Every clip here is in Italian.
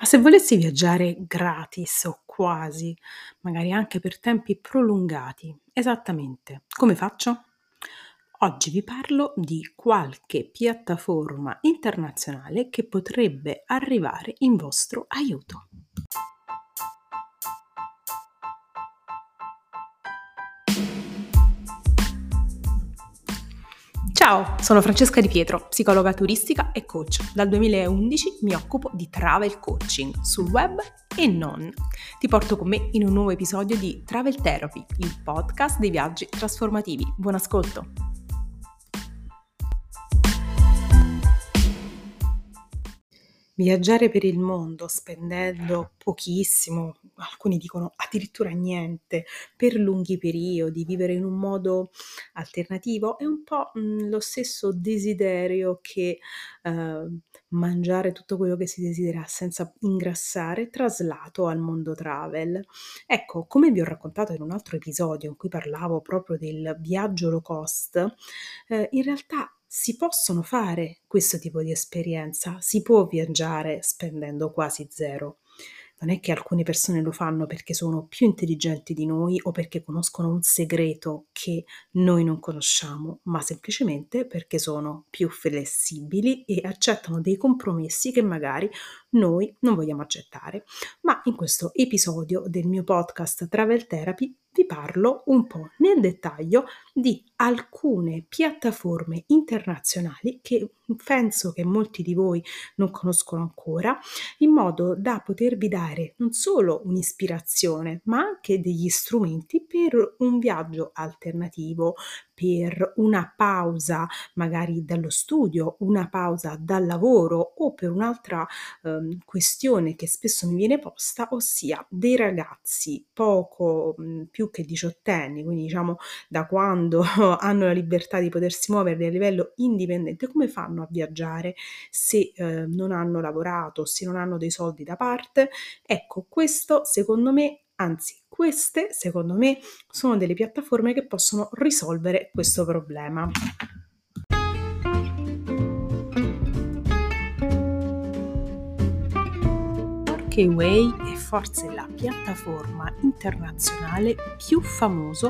Ma se volessi viaggiare gratis o quasi, magari anche per tempi prolungati, esattamente come faccio? Oggi vi parlo di qualche piattaforma internazionale che potrebbe arrivare in vostro aiuto. Ciao, sono Francesca Di Pietro, psicologa turistica e coach. Dal 2011 mi occupo di travel coaching sul web e non. Ti porto con me in un nuovo episodio di Travel Therapy, il podcast dei viaggi trasformativi. Buon ascolto! Viaggiare per il mondo spendendo pochissimo, alcuni dicono addirittura niente, per lunghi periodi, vivere in un modo alternativo, è un po', mhmm, lo stesso desiderio che, ehm, mangiare tutto quello che si desidera senza ingrassare, traslato al mondo travel. Ecco, come vi ho raccontato in un altro episodio in cui parlavo proprio del viaggio low cost, ehm, in realtà si possono fare questo tipo di esperienza, si può viaggiare spendendo quasi zero. Non è che alcune persone lo fanno perché sono più intelligenti di noi o perché conoscono un segreto che noi non conosciamo, ma semplicemente perché sono più flessibili e accettano dei compromessi che magari noi non vogliamo accettare. Ma in questo episodio del mio podcast Travel Therapy vi parlo un po' nel dettaglio di alcune piattaforme internazionali che penso che molti di voi non conoscono ancora, in modo da potervi dare non solo un'ispirazione, ma anche degli strumenti per un viaggio alternativo, per una pausa magari dallo studio, una pausa dal lavoro o per un'altra ehm, questione che spesso mi viene posta, ossia dei ragazzi poco mh, più che diciottenni, quindi diciamo da quando hanno la libertà di potersi muovere a livello indipendente, come fanno a viaggiare se eh, non hanno lavorato, se non hanno dei soldi da parte? Ecco, questo secondo me Anzi, queste, secondo me, sono delle piattaforme che possono risolvere questo problema. Workaway è forse la piattaforma internazionale più famosa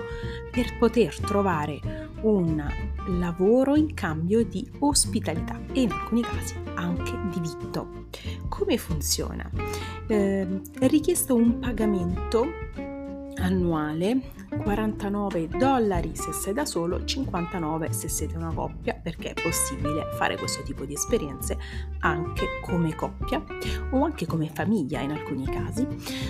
per poter trovare un lavoro in cambio di ospitalità e in alcuni casi anche di vitto. Come funziona? Eh, è richiesto un pagamento annuale 49 dollari se sei da solo, 59 se siete una coppia, perché è possibile fare questo tipo di esperienze anche come coppia o anche come famiglia in alcuni casi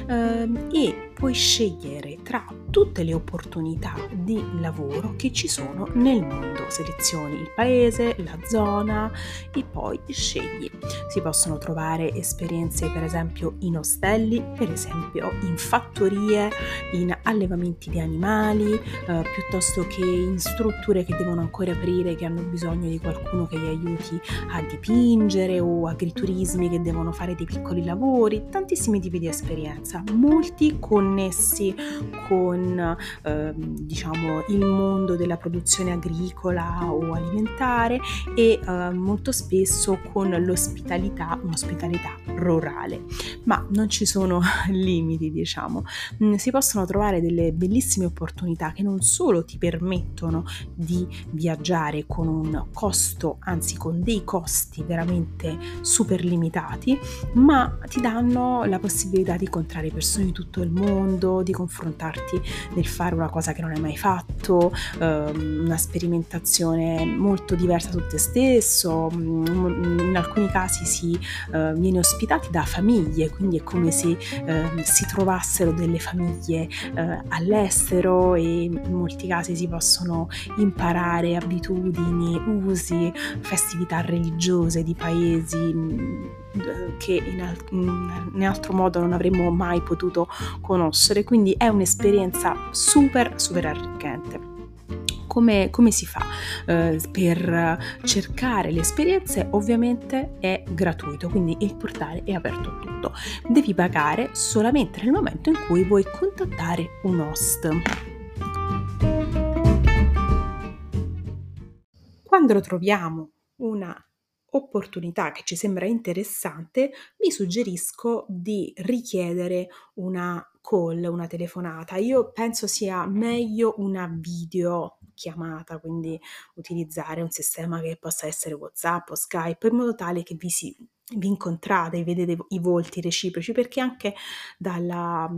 ehm, e puoi scegliere tra tutte le opportunità di lavoro che ci sono nel mondo. Selezioni il paese, la zona e poi scegli. Si possono trovare esperienze per esempio in ostelli, per esempio in fattorie, in allevamenti di animali animali, eh, piuttosto che in strutture che devono ancora aprire, che hanno bisogno di qualcuno che gli aiuti a dipingere o agriturismi che devono fare dei piccoli lavori, tantissimi tipi di esperienza, molti connessi con eh, diciamo il mondo della produzione agricola o alimentare e eh, molto spesso con l'ospitalità, un'ospitalità rurale. Ma non ci sono limiti, diciamo. Mm, si possono trovare delle bellissime bellissime opportunità che non solo ti permettono di viaggiare con un costo, anzi con dei costi veramente super limitati, ma ti danno la possibilità di incontrare persone di tutto il mondo, di confrontarti nel fare una cosa che non hai mai fatto, ehm, una sperimentazione molto diversa su te stesso, mm, in alcuni casi si eh, viene ospitati da famiglie, quindi è come se eh, si trovassero delle famiglie eh, all'estero all'estero e in molti casi si possono imparare abitudini, usi, festività religiose di paesi mm, che in, al- in altro modo non avremmo mai potuto conoscere, quindi è un'esperienza super super arricchente. Come, come, si fa eh, per cercare le esperienze? Ovviamente è gratuito, quindi il portale è aperto a tutto. Devi pagare solamente nel momento in cui vuoi contattare un host. Quando troviamo una opportunità che ci sembra interessante, vi suggerisco di richiedere una call, una telefonata. Io penso sia meglio una videochiamata, quindi utilizzare un sistema che possa essere WhatsApp o Skype in modo tale che vi si vi incontrate, vedete i volti reciproci, perché anche dalla,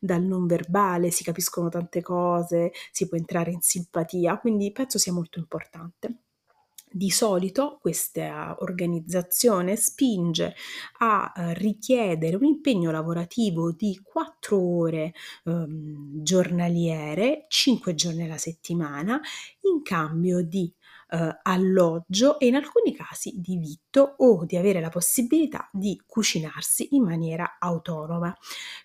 dal non verbale si capiscono tante cose, si può entrare in simpatia, quindi penso sia molto importante. Di solito questa organizzazione spinge a eh, richiedere un impegno lavorativo di 4 ore ehm, giornaliere, 5 giorni alla settimana, in cambio di eh, alloggio e in alcuni casi di vitto o di avere la possibilità di cucinarsi in maniera autonoma.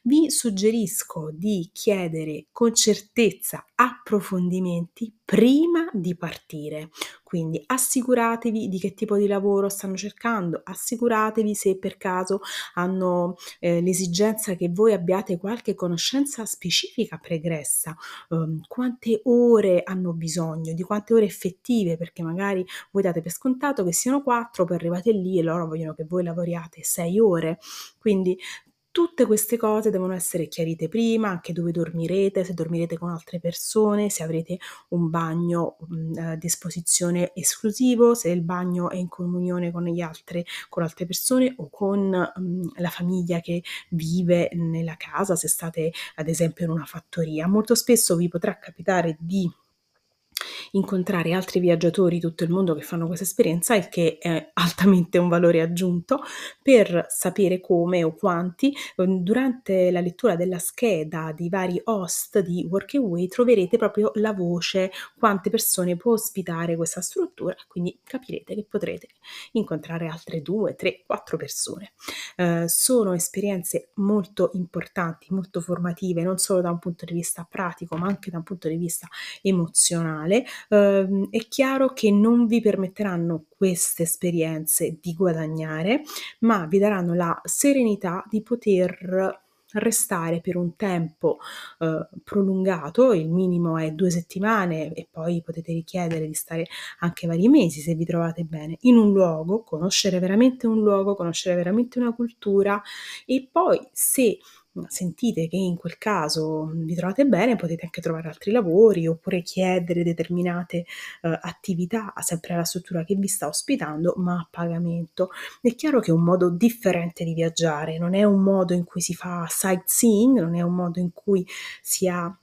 Vi suggerisco di chiedere con certezza approfondimenti prima di partire. Quindi assicuratevi di che tipo di lavoro stanno cercando, assicuratevi se per caso hanno eh, l'esigenza che voi abbiate qualche conoscenza specifica pregressa, um, quante ore hanno bisogno, di quante ore effettive, perché magari voi date per scontato che siano quattro, poi arrivate lì e loro vogliono che voi lavoriate sei ore. Quindi Tutte queste cose devono essere chiarite prima, anche dove dormirete, se dormirete con altre persone, se avrete un bagno mh, a disposizione esclusivo, se il bagno è in comunione con, altri, con altre persone o con mh, la famiglia che vive nella casa, se state ad esempio in una fattoria. Molto spesso vi potrà capitare di incontrare altri viaggiatori di tutto il mondo che fanno questa esperienza, il che è altamente un valore aggiunto per sapere come o quanti. Ehm, durante la lettura della scheda di vari host di Workaway troverete proprio la voce quante persone può ospitare questa struttura, quindi capirete che potrete incontrare altre due, tre, quattro persone. Eh, sono esperienze molto importanti, molto formative, non solo da un punto di vista pratico, ma anche da un punto di vista emozionale ehm, è chiaro che non vi permetteranno queste esperienze di guadagnare, ma vi daranno la serenità di poter restare per un tempo eh, prolungato, il minimo è due settimane e poi potete richiedere di stare anche vari mesi se vi trovate bene in un luogo, conoscere veramente un luogo, conoscere veramente una cultura e poi se sentite che in quel caso vi trovate bene, potete anche trovare altri lavori oppure chiedere determinate uh, attività sempre alla struttura che vi sta ospitando, ma a pagamento. È chiaro che è un modo differente di viaggiare, non è un modo in cui si fa sightseeing, non è un modo in cui si ha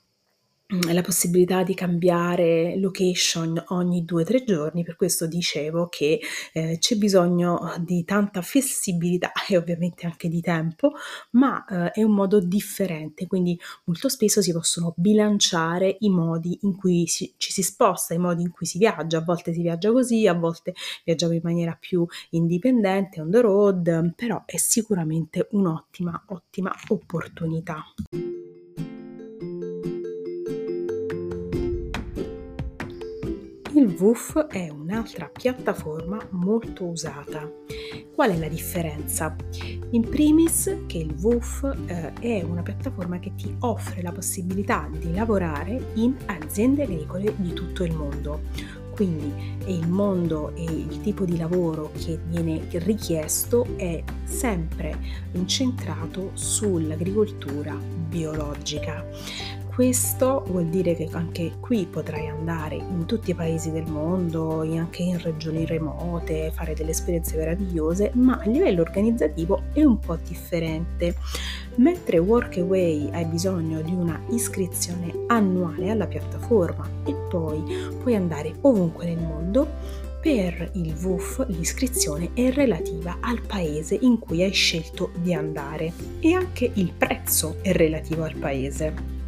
Mm, la possibilità di cambiare location ogni 2-3 giorni, per questo dicevo che, ehm, c'è bisogno di tanta flessibilità e ovviamente anche di tempo, ma, ehm, è un modo differente, quindi molto spesso si possono bilanciare i modi in cui si ci si sposta, i modi in cui si viaggia. A volte si viaggia così, a volte viaggiamo in maniera più indipendente, on the road, però è sicuramente un'ottima, ottima opportunità. Il WooF è un'altra piattaforma molto usata. Qual è la differenza? In primis che il WooF eh, è una piattaforma che ti offre la possibilità di lavorare in aziende agricole di tutto il mondo. Quindi il mondo e il tipo di lavoro che viene richiesto è sempre incentrato sull'agricoltura biologica questo vuol dire che anche qui potrai andare in tutti i paesi del mondo, anche in regioni remote, fare delle esperienze meravigliose, ma a livello organizzativo è un po' differente. Mentre Workaway hai bisogno di una iscrizione annuale alla piattaforma e poi puoi andare ovunque nel mondo, per il WUF l'iscrizione è relativa al paese in cui hai scelto di andare e anche il prezzo è relativo al paese.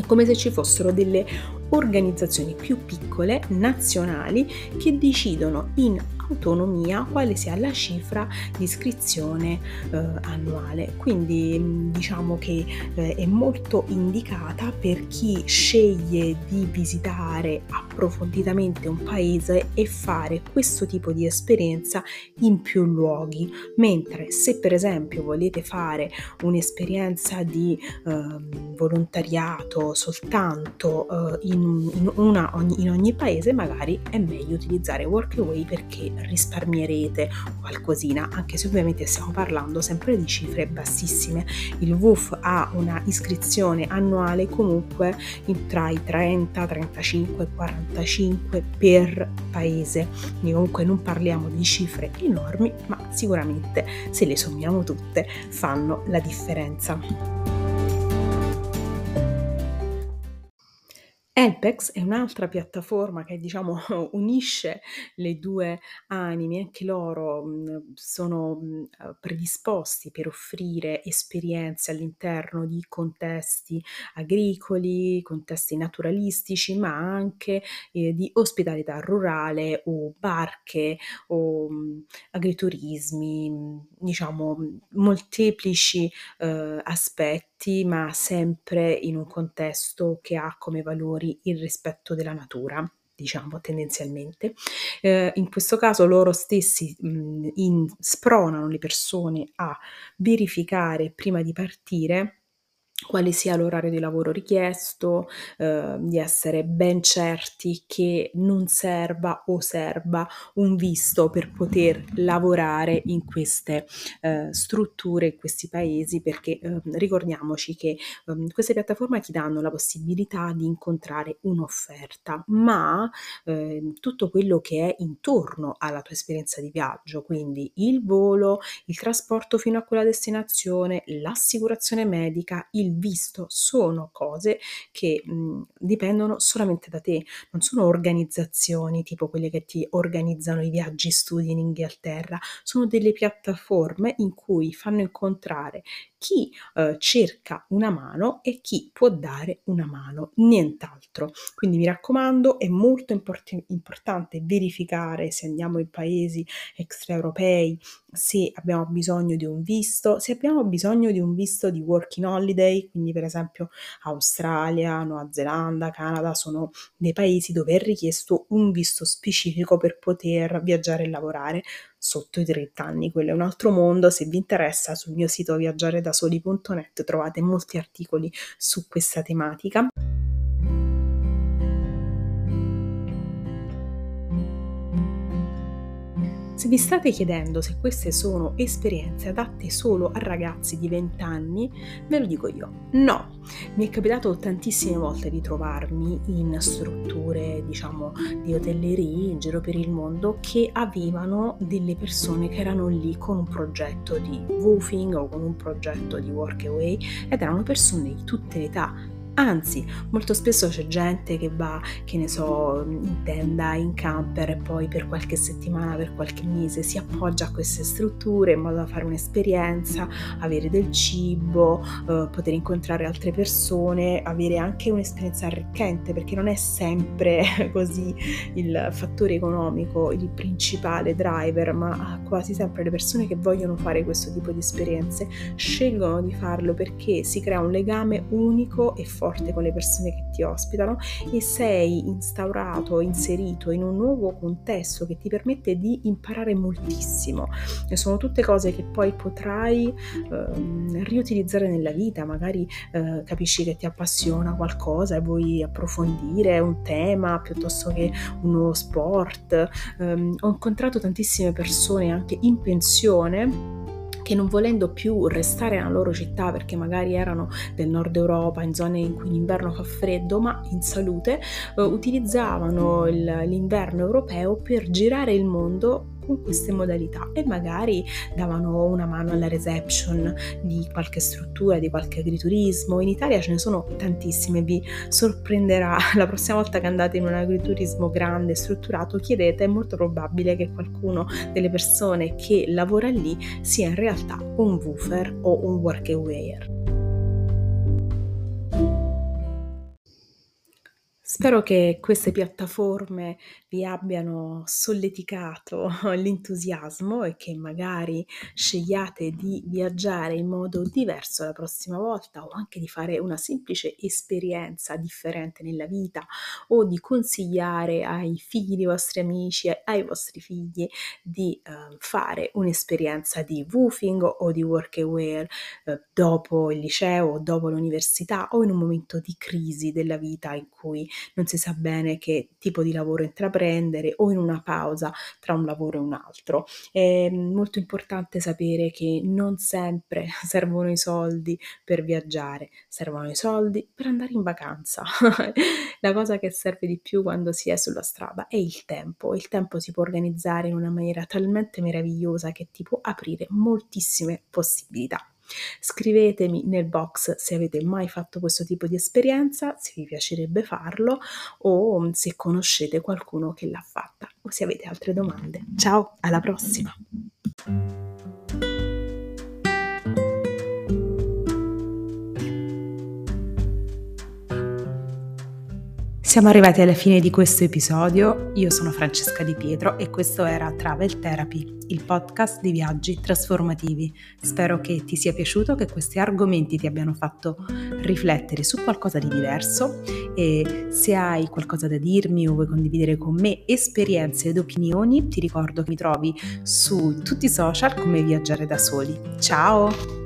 È come se ci fossero delle organizzazioni più piccole, nazionali, che decidono in autonomia quale sia la cifra di iscrizione eh, annuale. Quindi mm, diciamo che eh, è molto indicata per chi sceglie di visitare approfonditamente un paese e fare questo tipo di esperienza in più luoghi, mentre se per esempio volete fare un'esperienza di eh, volontariato soltanto eh, in, in, una, ogni, in ogni paese, magari è meglio utilizzare Workaway perché risparmierete qualcosina, anche se ovviamente stiamo parlando sempre di cifre bassissime. Il WUF ha una iscrizione annuale comunque tra i 30, 35 e 45 per paese, quindi comunque non parliamo di cifre enormi, ma sicuramente se le sommiamo tutte fanno la differenza. Elpex è un'altra piattaforma che diciamo unisce le due anime, anche loro mh, sono eh, predisposti per offrire esperienze all'interno di contesti agricoli, contesti naturalistici, ma anche eh, di ospitalità rurale o barche o mh, agriturismi, diciamo molteplici eh, aspetti, ma sempre in un contesto che ha come valori il rispetto della natura diciamo tendenzialmente. Eh, in questo caso loro stessi mh, in, spronano le persone a verificare prima di partire quale sia l'orario di lavoro richiesto, eh, di essere ben certi che non serva o serva un visto per poter lavorare in queste eh, strutture, in questi paesi, perché eh, ricordiamoci che ehm, queste piattaforme ti danno la possibilità di incontrare un'offerta, ma ehm, tutto quello che è intorno alla tua esperienza di viaggio, quindi il volo, il trasporto fino a quella destinazione, l'assicurazione medica, il il visto sono cose che mh, dipendono solamente da te, non sono organizzazioni tipo quelle che ti organizzano i viaggi studi in Inghilterra, sono delle piattaforme in cui fanno incontrare chi eh, cerca una mano e chi può dare una mano, nient'altro. Quindi mi raccomando, è molto import- importante verificare se andiamo in paesi extraeuropei, se abbiamo bisogno di un visto, se abbiamo bisogno di un visto di working holiday, quindi per esempio Australia, Nuova Zelanda, Canada, sono dei paesi dove è richiesto un visto specifico per poter viaggiare e lavorare sotto i 30 anni, quello è un altro mondo, se vi interessa sul mio sito viaggiaredasoli.net trovate molti articoli su questa tematica. Se vi state chiedendo se queste sono esperienze adatte solo a ragazzi di 20 anni, ve lo dico io, no. Mi è capitato tantissime volte di trovarmi in strutture, diciamo, di hotellerie in giro per il mondo che avevano delle persone che erano lì con un progetto di woofing o con un progetto di workaway ed erano persone di tutte le età, Anzi, molto spesso c'è gente che va, che ne so, in tenda, in camper e poi per qualche settimana, per qualche mese si appoggia a queste strutture in modo da fare un'esperienza, avere del cibo, eh, poter incontrare altre persone, avere anche un'esperienza arricchente perché non è sempre così il fattore economico il principale driver, ma quasi sempre le persone che vogliono fare questo tipo di esperienze scelgono di farlo perché si crea un legame unico e forte forte con le persone che ti ospitano e sei instaurato, inserito in un nuovo contesto che ti permette di imparare moltissimo. E sono tutte cose che poi potrai eh, riutilizzare nella vita, magari eh, capisci che ti appassiona qualcosa e vuoi approfondire un tema piuttosto che uno sport. Eh, ho incontrato tantissime persone anche in pensione che non volendo più restare nella loro città perché magari erano del nord Europa, in zone in cui l'inverno fa freddo, ma in salute, eh, utilizzavano il, l'inverno europeo per girare il mondo con queste modalità e magari davano una mano alla reception di qualche struttura, di qualche agriturismo. In Italia ce ne sono tantissime, vi sorprenderà la prossima volta che andate in un agriturismo grande, strutturato, chiedete, è molto probabile che qualcuno delle persone che lavora lì sia in realtà un woofer o un workawayer. Spero che queste piattaforme vi abbiano solleticato l'entusiasmo e che magari scegliate di viaggiare in modo diverso la prossima volta o anche di fare una semplice esperienza differente nella vita o di consigliare ai figli dei vostri amici, ai vostri figli di eh, fare un'esperienza di woofing o di workaway eh, dopo il liceo o dopo l'università o in un momento di crisi della vita in cui non si sa bene che tipo di lavoro intraprendere o in una pausa tra un lavoro e un altro. È molto importante sapere che non sempre servono i soldi per viaggiare, servono i soldi per andare in vacanza. La cosa che serve di più quando si è sulla strada è il tempo. Il tempo si può organizzare in una maniera talmente meravigliosa che ti può aprire moltissime possibilità. Scrivetemi nel box se avete mai fatto questo tipo di esperienza, se vi piacerebbe farlo o se conoscete qualcuno che l'ha fatta o se avete altre domande. Ciao, alla prossima! Siamo arrivati alla fine di questo episodio, io sono Francesca Di Pietro e questo era Travel Therapy, il podcast di viaggi trasformativi. Spero che ti sia piaciuto, che questi argomenti ti abbiano fatto riflettere su qualcosa di diverso e se hai qualcosa da dirmi o vuoi condividere con me esperienze ed opinioni, ti ricordo che mi trovi su tutti i social come Viaggiare da Soli. Ciao!